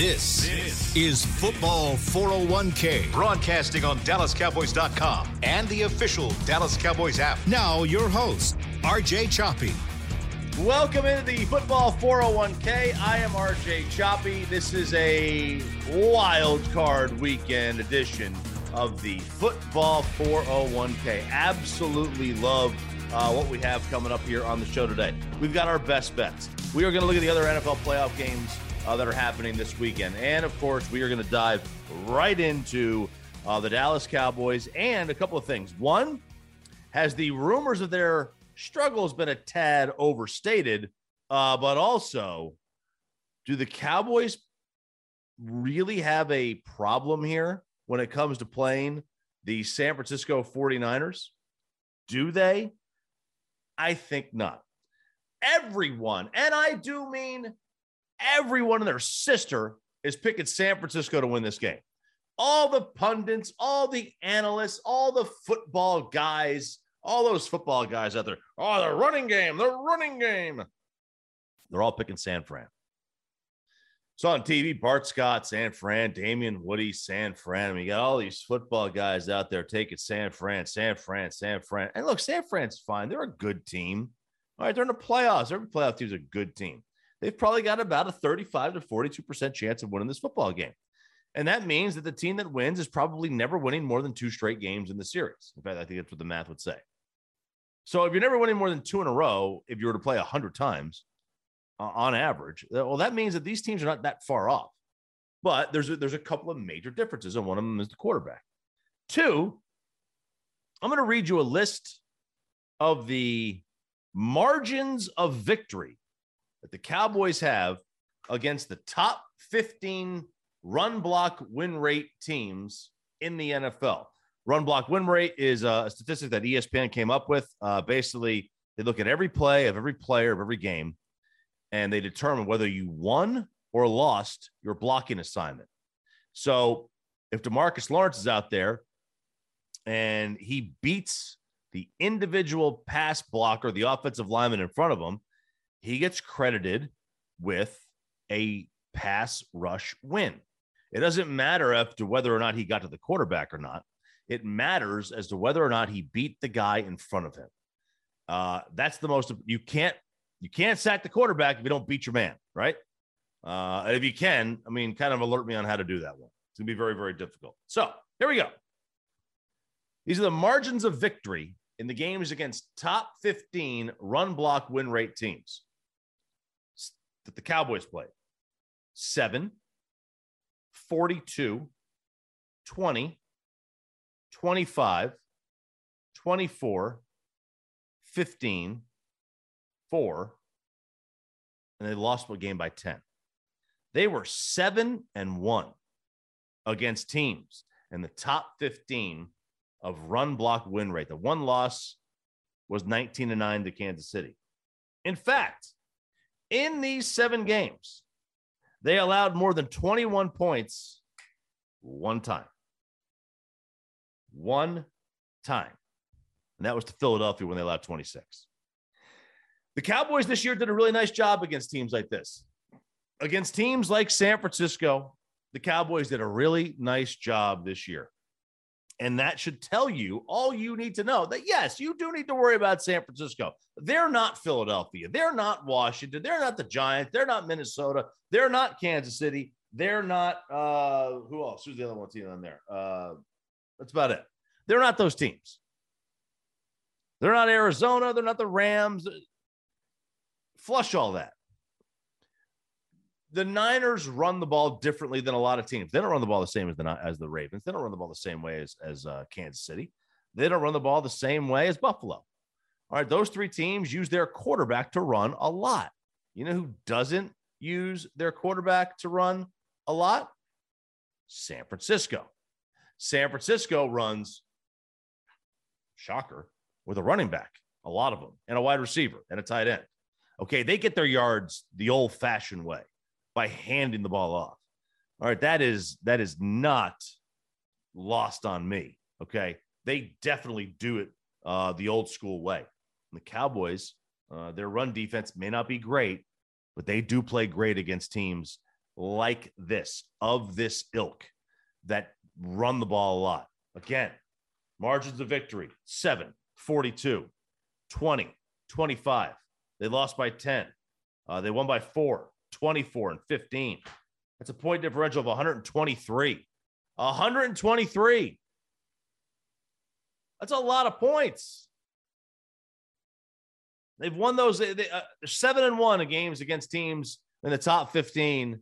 This, is Football 401k. Broadcasting on DallasCowboys.com and the official Dallas Cowboys app. Now, your host, RJ Choppy. Welcome into the Football 401k. I am RJ Choppy. This is a wild card weekend edition of the Football 401k. Absolutely love uh, what we have coming up here on the show today. We've got our best bets. We are going to look at the other NFL playoff games uh, that are happening this weekend. And of course, we are going to dive right into uh, the Dallas Cowboys and a couple of things. One, has the rumors of their struggles been a tad overstated? Uh, but also, do the Cowboys really have a problem here when it comes to playing the San Francisco 49ers? Do they? I think not. Everyone, and I do mean everyone and their sister, is picking San Francisco to win this game. All the pundits, all the analysts, all the football guys, all those football guys out there. Oh, the running game, the running game. They're all picking San Fran. So on TV, Bart Scott, San Fran, Damien Woody, San Fran. I mean, you got all these football guys out there taking San Fran, San Fran, San Fran. And look, San Fran's fine. They're a good team. All right, they're in the playoffs. Every playoff team is a good team. They've probably got about a 35 to 42% chance of winning this football game. And that means that the team that wins is probably never winning more than two straight games in the series. In fact, I think that's what the math would say. So if you're never winning more than two in a row, if you were to play 100 times, uh, on average. Well, that means that these teams are not that far off. But there's a, there's a couple of major differences, and one of them is the quarterback. Two, I'm going to read you a list of the margins of victory that the Cowboys have against the top 15 run block win rate teams in the NFL. Run block win rate is a statistic that ESPN came up with. Uh, basically, they look at every play of every player of every game and they determine whether you won or lost your blocking assignment. So if Demarcus Lawrence is out there and he beats the individual pass blocker, the offensive lineman in front of him, he gets credited with a pass rush win. It doesn't matter as to whether or not he got to the quarterback or not. It matters as to whether or not he beat the guy in front of him. Uh, that's the most. You can't you can't sack the quarterback if you don't beat your man, right? Uh, if you can, I mean, kind of alert me on how to do that one. It's to be very, very difficult. So here we go. These are the margins of victory in the games against top 15 run block win rate teams that the Cowboys played 7, 42, 20, 25, 24, 15, four, and they lost the game by 10. They were seven and one against teams in the top 15 of run block win rate. The one loss was 19 to 9 to Kansas City. In fact, in these seven games, they allowed more than 21 points one time. One time. And that was to Philadelphia when they allowed 26. The Cowboys this year did a really nice job against teams like this. Against teams like San Francisco, the Cowboys did a really nice job this year. And that should tell you all you need to know that yes, you do need to worry about San Francisco. They're not Philadelphia. They're not Washington. They're not the Giants. They're not Minnesota. They're not Kansas City. They're not uh who else? Who's the other one team on there? Uh that's about it. They're not those teams. They're not Arizona. They're not the Rams. Flush all that. The Niners run the ball differently than a lot of teams. They don't run the ball the same as the as the Ravens. They don't run the ball the same way as as uh, Kansas City. They don't run the ball the same way as Buffalo. All right, those three teams use their quarterback to run a lot. You know who doesn't use their quarterback to run a lot? San Francisco. San Francisco runs, shocker, with a running back, a lot of them, and a wide receiver and a tight end. Okay, they get their yards the old-fashioned way by handing the ball off. All right, that is that is not lost on me. Okay, they definitely do it uh, the old school way. And the Cowboys, uh, their run defense may not be great, but they do play great against teams like this, of this ilk, that run the ball a lot. Again, margins of victory 7, 42, 20, 25. They lost by 10. Uh, they won by four, 24 and 15. That's a point differential of 123. 123. That's a lot of points. They've won those. They, they, uh, seven and one in games against teams in the top 15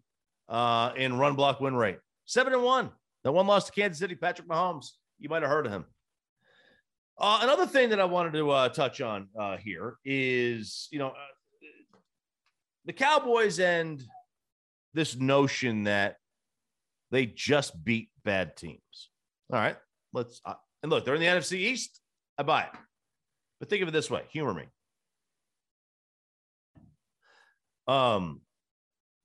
uh, in run block win rate. Seven and one. The one lost to Kansas City, Patrick Mahomes. You might have heard of him. Uh, another thing that I wanted to uh, touch on uh, here is, you know, the Cowboys and this notion that they just beat bad teams. All right, let's uh, and look, they're in the NFC East. I buy it, but think of it this way: humor me. Um,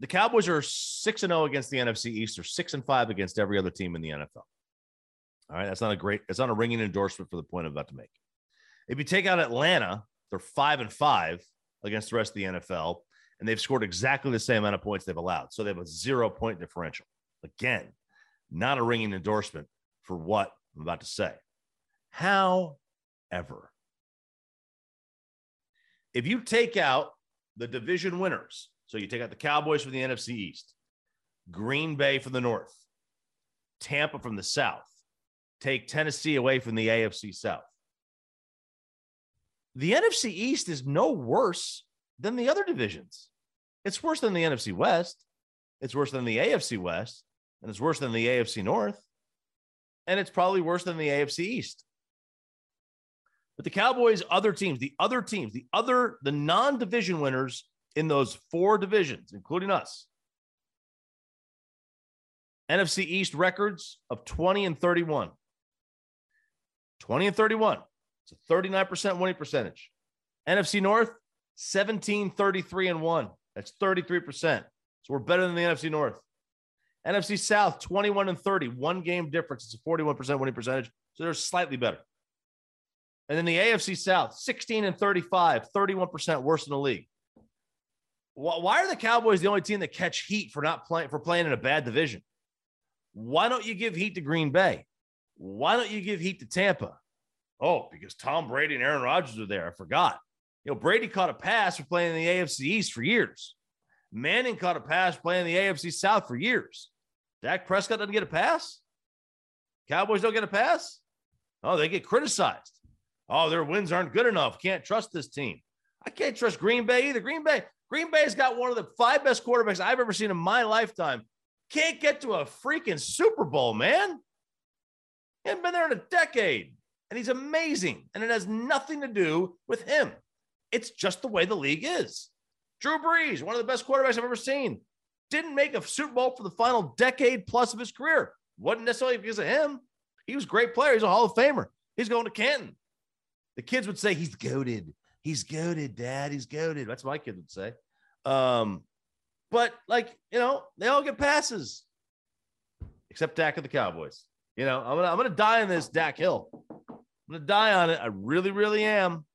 the Cowboys are six and zero oh against the NFC East, or six and five against every other team in the NFL. All right, that's not a great, it's not a ringing endorsement for the point I'm about to make. If you take out Atlanta, they're five and five against the rest of the NFL, and they've scored exactly the same amount of points they've allowed. So they have a zero point differential. Again, not a ringing endorsement for what I'm about to say. However, if you take out the division winners, so you take out the Cowboys from the NFC East, Green Bay from the North, Tampa from the South, take Tennessee away from the AFC South. The NFC East is no worse than the other divisions. It's worse than the NFC West. It's worse than the AFC West. And it's worse than the AFC North. And it's probably worse than the AFC East. But the Cowboys, other teams, the other teams, the other, the non division winners in those four divisions, including us, NFC East records of 20 and 31. 20 and 31. It's a 39% winning percentage. NFC North, 17, 33 and 1. That's 33%. So we're better than the NFC North. NFC South, 21 and 30, one game difference. It's a 41% winning percentage. So they're slightly better. And then the AFC South, 16 and 35, 31% worse than the league. Why are the Cowboys the only team that catch heat for not playing for playing in a bad division? Why don't you give heat to Green Bay? Why don't you give heat to Tampa? Oh, because Tom Brady and Aaron Rodgers are there. I forgot. You know, Brady caught a pass for playing in the AFC East for years. Manning caught a pass playing in the AFC South for years. Dak Prescott doesn't get a pass. Cowboys don't get a pass. Oh, they get criticized. Oh, their wins aren't good enough. Can't trust this team. I can't trust Green Bay either. Green Bay, Green Bay's got one of the five best quarterbacks I've ever seen in my lifetime. Can't get to a freaking Super Bowl, man. He hasn't been there in a decade. And he's amazing. And it has nothing to do with him. It's just the way the league is. Drew Brees, one of the best quarterbacks I've ever seen, didn't make a Super Bowl for the final decade plus of his career. Wasn't necessarily because of him. He was a great player. He's a Hall of Famer. He's going to Canton. The kids would say he's goaded. He's goaded, Dad. He's goaded. That's what my kids would say. Um, but like you know, they all get passes, except Dak of the Cowboys. You know, I'm gonna I'm gonna die on this Dak Hill. I'm gonna die on it. I really, really am.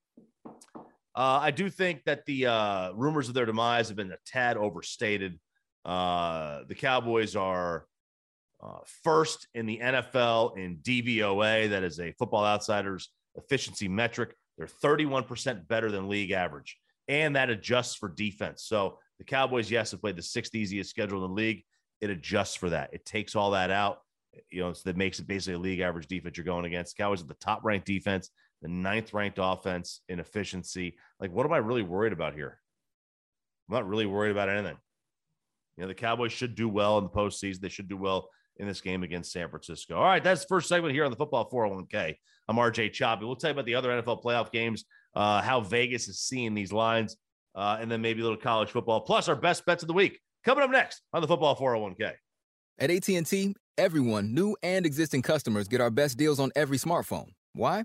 Uh, I do think that the uh, rumors of their demise have been a tad overstated. Uh, the Cowboys are uh, first in the NFL in DVOA, that is a Football Outsiders efficiency metric. They're 31% better than league average, and that adjusts for defense. So the Cowboys, yes, have played the sixth easiest schedule in the league. It adjusts for that. It takes all that out you know, so that makes it basically a league average defense you're going against. Cowboys are the top ranked defense, the ninth ranked offense in efficiency. Like, what am I really worried about here? I'm not really worried about anything. You know, the Cowboys should do well in the postseason. They should do well in this game against San Francisco. All right, that's the first segment here on the Football 401k. I'm RJ Choppy. We'll tell you about the other NFL playoff games, uh, how Vegas is seeing these lines, uh, and then maybe a little college football, plus our best bets of the week. Coming up next on the Football 401k. At AT&T, everyone, new and existing customers, get our best deals on every smartphone. Why?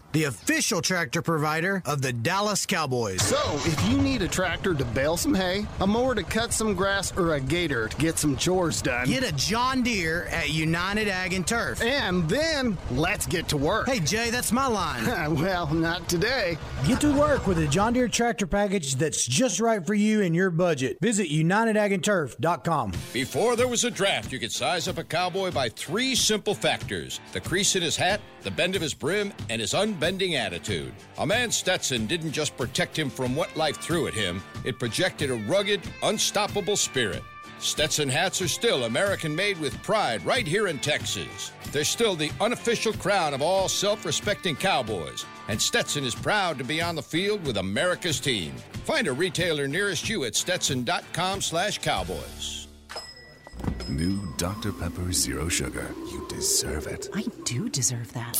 the official tractor provider of the Dallas Cowboys. So, if you need a tractor to bale some hay, a mower to cut some grass, or a gator to get some chores done... Get a John Deere at United Ag and Turf. And then, let's get to work. Hey, Jay, that's my line. well, not today. Get to work with a John Deere tractor package that's just right for you and your budget. Visit UnitedAgAndTurf.com. Before there was a draft, you could size up a cowboy by three simple factors the crease in his hat, the bend of his brim, and his unbending attitude. A man Stetson didn't just protect him from what life threw at him, it projected a rugged, unstoppable spirit. Stetson hats are still American made with pride right here in Texas. They're still the unofficial crown of all self respecting cowboys, and Stetson is proud to be on the field with America's team. Find a retailer nearest you at stetson.com slash cowboys. New Dr. Pepper Zero Sugar. You deserve it. I do deserve that.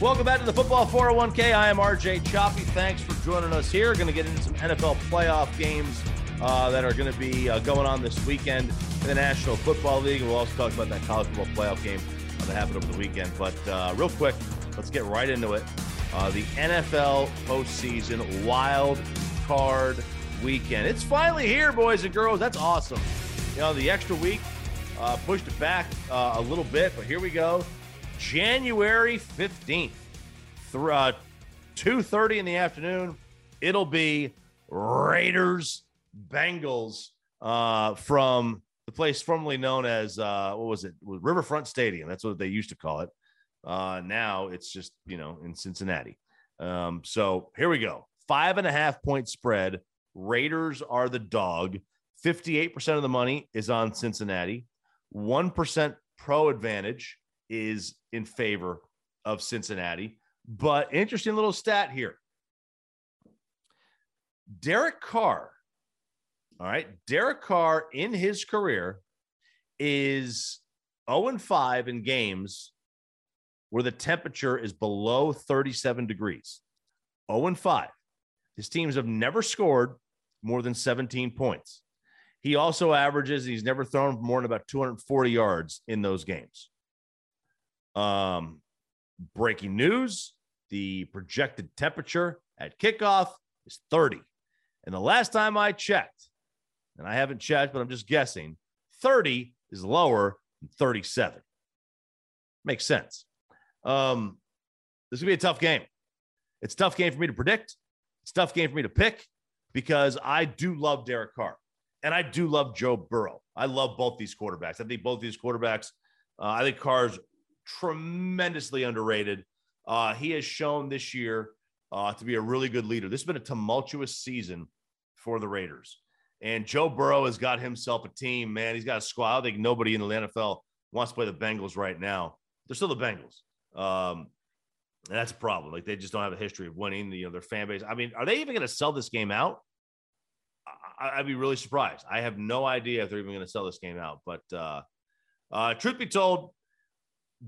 Welcome back to the Football 401k. I am RJ Choppy. Thanks for joining us here. Going to get into some NFL playoff games uh, that are going to be uh, going on this weekend in the National Football League. We'll also talk about that college football playoff game uh, that happened over the weekend. But uh, real quick, let's get right into it. Uh, the NFL postseason wild card weekend. It's finally here, boys and girls. That's awesome. You know, the extra week uh, pushed it back a little bit, but here we go. January 15th through 2.30 in the afternoon, it'll be Raiders Bengals uh, from the place formerly known as uh, what was it? Riverfront Stadium. That's what they used to call it. Uh, now it's just you know in Cincinnati. Um, so here we go. Five and a half point spread. Raiders are the dog. 58% of the money is on Cincinnati. 1% pro advantage is in favor of Cincinnati. But interesting little stat here. Derek Carr all right. Derek Carr in his career is 0 and 5 in games where the temperature is below 37 degrees. 0 and 5. His teams have never scored more than 17 points. He also averages, he's never thrown more than about 240 yards in those games. Um, breaking news the projected temperature at kickoff is 30. And the last time I checked, and I haven't checked, but I'm just guessing 30 is lower than 37. Makes sense. Um, this is going to be a tough game. It's a tough game for me to predict. It's tough game for me to pick because I do love Derek Carr and I do love Joe Burrow. I love both these quarterbacks. I think both these quarterbacks, uh, I think Carr's tremendously underrated. Uh, he has shown this year uh, to be a really good leader. This has been a tumultuous season for the Raiders. And Joe Burrow has got himself a team, man. He's got a squad. I think nobody in the NFL wants to play the Bengals right now. They're still the Bengals. Um, and that's a problem. Like they just don't have a history of winning. You know, their fan base. I mean, are they even going to sell this game out? I, would be really surprised. I have no idea if they're even going to sell this game out. But uh, uh, truth be told,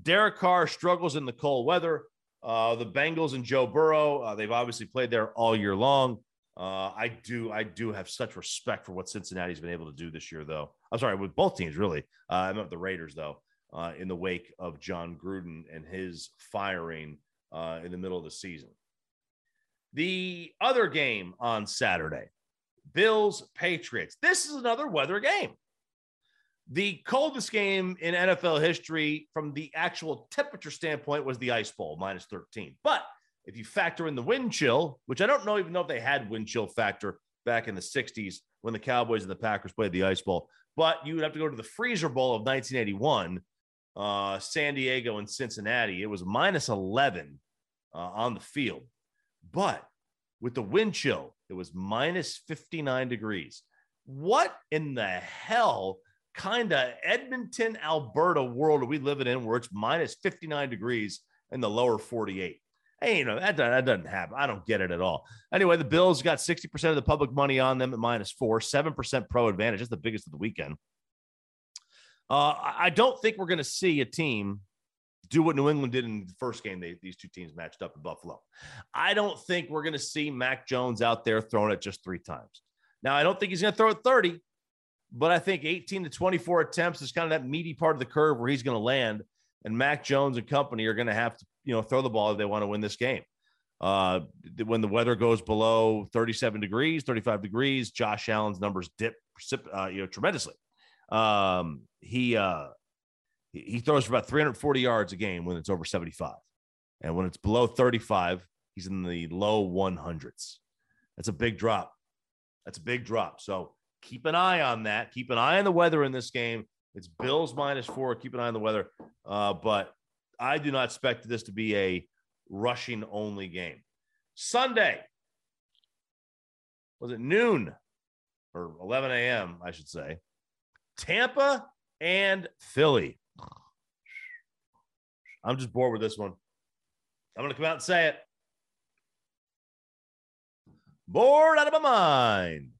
Derek Carr struggles in the cold weather. Uh, the Bengals and Joe Burrow, uh, they've obviously played there all year long. Uh, I do, I do have such respect for what Cincinnati's been able to do this year, though. I'm sorry, with both teams, really. Uh, I meant the Raiders, though, uh, in the wake of Jon Gruden and his firing uh, in the middle of the season. The other game on Saturday, Bills Patriots. This is another weather game. The coldest game in NFL history from the actual temperature standpoint was the Ice Bowl, minus 13. But if you factor in the wind chill, which I don't know even know if they had wind chill factor back in the 60s when the Cowboys and the Packers played the Ice Bowl, but you would have to go to the Freezer Bowl of 1981, uh, San Diego and Cincinnati. It was minus 11 uh, on the field. But with the wind chill, it was minus 59 degrees. What in the hell kind of Edmonton, Alberta world are we living in where it's minus 59 degrees in the lower 48? Hey, you know, that, that doesn't happen. I don't get it at all. Anyway, the Bills got 60% of the public money on them at minus four, 7% pro advantage. That's the biggest of the weekend. Uh, I don't think we're going to see a team do what New England did in the first game. They, these two teams matched up in Buffalo. I don't think we're going to see Mac Jones out there throwing it just three times. Now, I don't think he's going to throw it 30, but I think 18 to 24 attempts is kind of that meaty part of the curve where he's going to land. And Mac Jones and company are going to have to, you know, throw the ball if they want to win this game. Uh, when the weather goes below 37 degrees, 35 degrees, Josh Allen's numbers dip, uh, you know, tremendously. Um, he uh, he throws for about 340 yards a game when it's over 75, and when it's below 35, he's in the low 100s. That's a big drop. That's a big drop. So keep an eye on that. Keep an eye on the weather in this game. It's Bills minus four. Keep an eye on the weather. Uh, but I do not expect this to be a rushing only game. Sunday was it noon or 11 a.m. I should say. Tampa and Philly. I'm just bored with this one. I'm going to come out and say it. Bored out of my mind.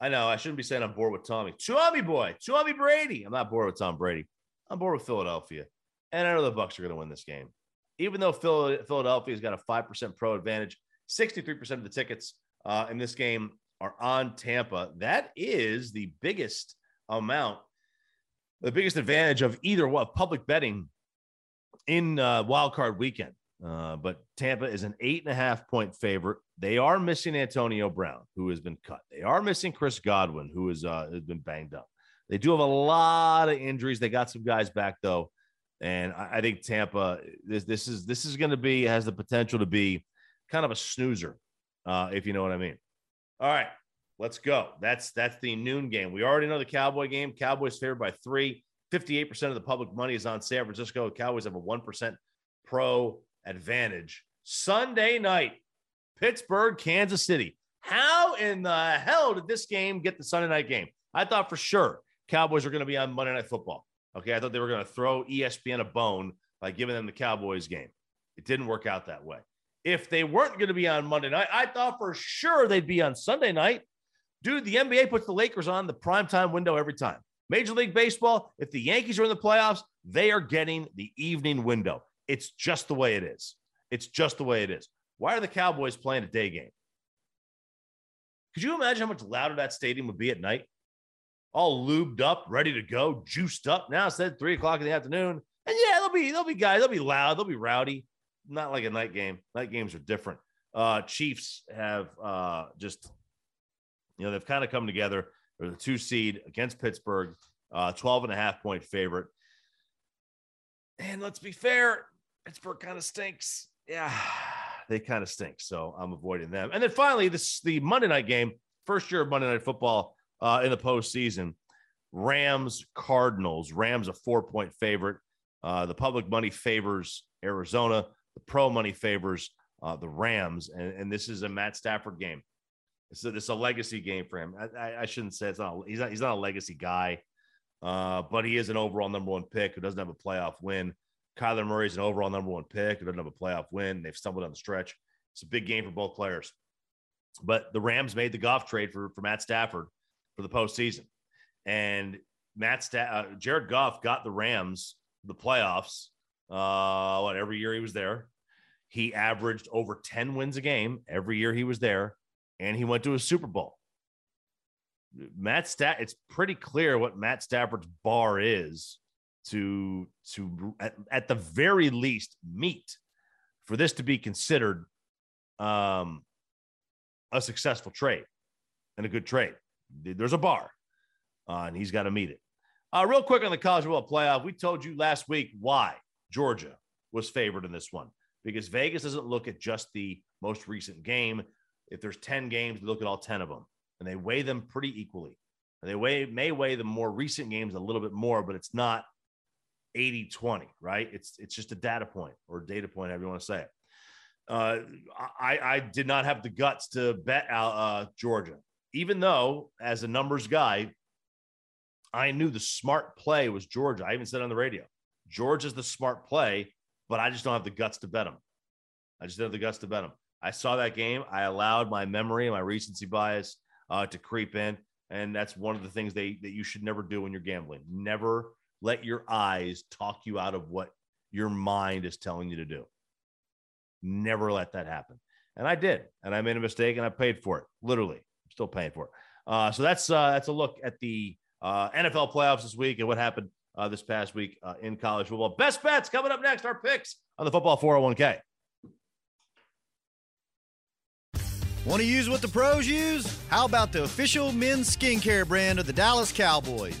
I know I shouldn't be saying I'm bored with Tommy. Tommy boy, Tommy Brady. I'm not bored with Tom Brady. I'm bored with Philadelphia. And I know the Bucs are going to win this game. Even though Philadelphia's got a 5% pro advantage, 63% of the tickets uh, in this game are on Tampa. That is the biggest amount the biggest advantage of either what public betting in uh, wild card weekend. Uh, but Tampa is an eight and a half point favorite. They are missing Antonio Brown, who has been cut. They are missing Chris Godwin, who is, uh, has been banged up. They do have a lot of injuries. They got some guys back though, and I, I think Tampa this this is this is going to be has the potential to be kind of a snoozer, uh, if you know what I mean. All right, Let's go. That's that's the noon game. We already know the Cowboy game. Cowboys favored by three. 58% of the public money is on San Francisco. Cowboys have a 1% pro advantage. Sunday night, Pittsburgh, Kansas City. How in the hell did this game get the Sunday night game? I thought for sure Cowboys were going to be on Monday Night Football. Okay. I thought they were going to throw ESPN a bone by giving them the Cowboys game. It didn't work out that way. If they weren't going to be on Monday night, I thought for sure they'd be on Sunday night. Dude, the NBA puts the Lakers on the primetime window every time. Major League Baseball, if the Yankees are in the playoffs, they are getting the evening window. It's just the way it is. It's just the way it is. Why are the Cowboys playing a day game? Could you imagine how much louder that stadium would be at night? All lubed up, ready to go, juiced up. Now it's at three o'clock in the afternoon. And yeah, there'll be there'll be guys, they'll be loud, they'll be rowdy. Not like a night game. Night games are different. Uh, Chiefs have uh, just you know, they've kind of come together. They're the two seed against Pittsburgh, uh, 12 and a half point favorite. And let's be fair, Pittsburgh kind of stinks. Yeah, they kind of stink. So I'm avoiding them. And then finally, this the Monday night game, first year of Monday Night Football uh, in the postseason. Rams Cardinals. Rams a four point favorite. Uh, the public money favors Arizona. The pro money favors uh, the Rams. And, and this is a Matt Stafford game. It's a, it's a legacy game for him. I, I, shouldn't say it's not. He's not. He's not a legacy guy, uh, but he is an overall number one pick who doesn't have a playoff win. Kyler Murray is an overall number one pick who doesn't have a playoff win. They've stumbled on the stretch. It's a big game for both players. But the Rams made the Goff trade for, for Matt Stafford for the postseason. And Matt Sta- uh, Jared Goff got the Rams the playoffs. Uh, what every year he was there, he averaged over 10 wins a game every year he was there and he went to a Super Bowl. Matt Stat, it's pretty clear what Matt Stafford's bar is to to at, at the very least meet for this to be considered um, a successful trade and a good trade. There's a bar, uh, and he's got to meet it. Uh, real quick on the college football playoff, we told you last week why Georgia was favored in this one because Vegas doesn't look at just the most recent game if there's 10 games, they look at all 10 of them and they weigh them pretty equally. And they weigh, may weigh the more recent games a little bit more, but it's not 80 20, right? It's, it's just a data point or data point, however you want to say it. Uh, I, I did not have the guts to bet uh, Georgia, even though as a numbers guy, I knew the smart play was Georgia. I even said on the radio, Georgia's the smart play, but I just don't have the guts to bet them. I just don't have the guts to bet them. I saw that game. I allowed my memory and my recency bias uh, to creep in, and that's one of the things they that you should never do when you're gambling. Never let your eyes talk you out of what your mind is telling you to do. Never let that happen. And I did, and I made a mistake, and I paid for it. Literally, I'm still paying for it. Uh, so that's uh, that's a look at the uh, NFL playoffs this week and what happened uh, this past week uh, in college football. Best bets coming up next. Our picks on the football 401k. Want to use what the pros use? How about the official men's skincare brand of the Dallas Cowboys?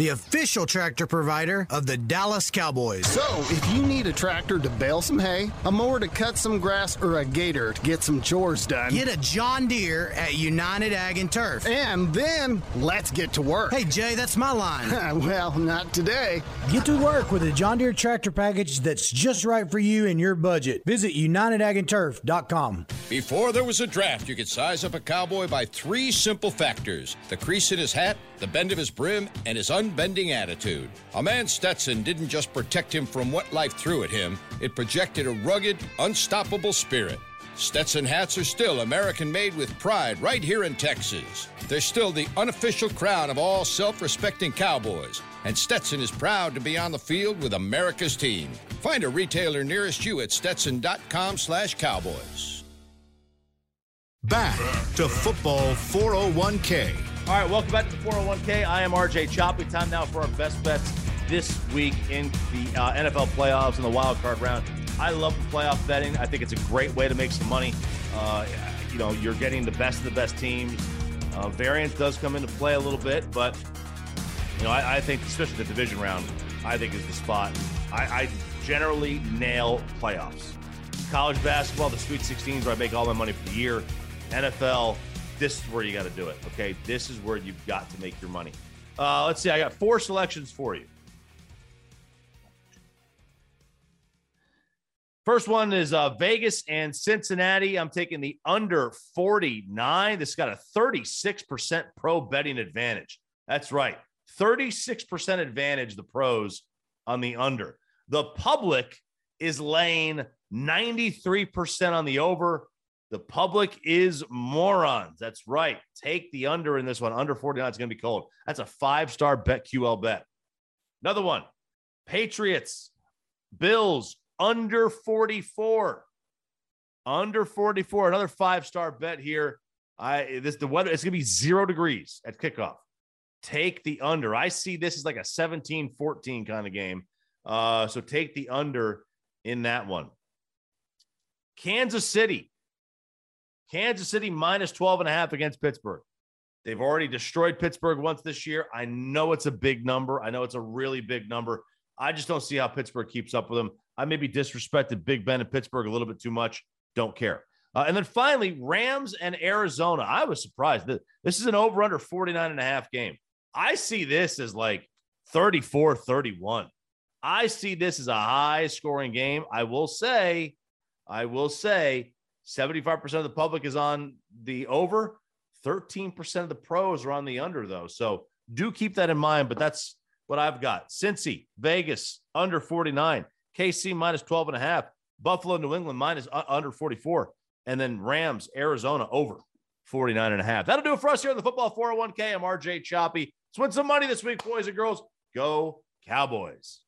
the official tractor provider of the Dallas Cowboys. So, if you need a tractor to bale some hay, a mower to cut some grass, or a gator to get some chores done, get a John Deere at United Ag and Turf. And then let's get to work. Hey, Jay, that's my line. well, not today. Get to work with a John Deere tractor package that's just right for you and your budget. Visit UnitedAgAndTurf.com. Before there was a draft, you could size up a cowboy by three simple factors the crease in his hat, the bend of his brim, and his unbending attitude. A man Stetson didn't just protect him from what life threw at him, it projected a rugged, unstoppable spirit. Stetson hats are still American made with pride right here in Texas. They're still the unofficial crown of all self respecting cowboys, and Stetson is proud to be on the field with America's team. Find a retailer nearest you at stetson.com slash cowboys. Back to football 401k. All right, welcome back to the 401k. I am RJ Choppy. Time now for our best bets this week in the uh, NFL playoffs and the wild card round. I love the playoff betting. I think it's a great way to make some money. Uh, you know, you're getting the best of the best teams. Uh, variance does come into play a little bit, but you know, I, I think especially the division round, I think is the spot. I, I generally nail playoffs. College basketball, the Sweet 16s, where I make all my money for the year. NFL, this is where you got to do it. Okay, this is where you've got to make your money. Uh, let's see. I got four selections for you. First one is uh, Vegas and Cincinnati. I'm taking the under 49. This got a 36% pro betting advantage. That's right. 36% advantage, the pros on the under. The public is laying 93% on the over. The public is morons. That's right. Take the under in this one. Under 49 is going to be cold. That's a five star bet QL bet. Another one Patriots, Bills, under 44. Under 44. Another five star bet here. I this the weather it's gonna be zero degrees at kickoff. Take the under. I see this as like a 17 14 kind of game. Uh, so take the under in that one. Kansas City, Kansas City minus 12 and a half against Pittsburgh. They've already destroyed Pittsburgh once this year. I know it's a big number. I know it's a really big number. I just don't see how Pittsburgh keeps up with them. I maybe disrespected Big Ben and Pittsburgh a little bit too much. Don't care. Uh, and then finally, Rams and Arizona. I was surprised. that This is an over under 49 and a half game. I see this as like 34 31. I see this as a high scoring game. I will say, I will say, 75% of the public is on the over. 13% of the pros are on the under, though. So do keep that in mind. But that's what I've got. Cincy, Vegas, under 49. KC minus 12 and a half. Buffalo, New England minus uh, under 44. And then Rams, Arizona over 49 and a half. That'll do it for us here on the Football 401k. I'm RJ Choppy. Let's win some money this week, boys and girls. Go Cowboys.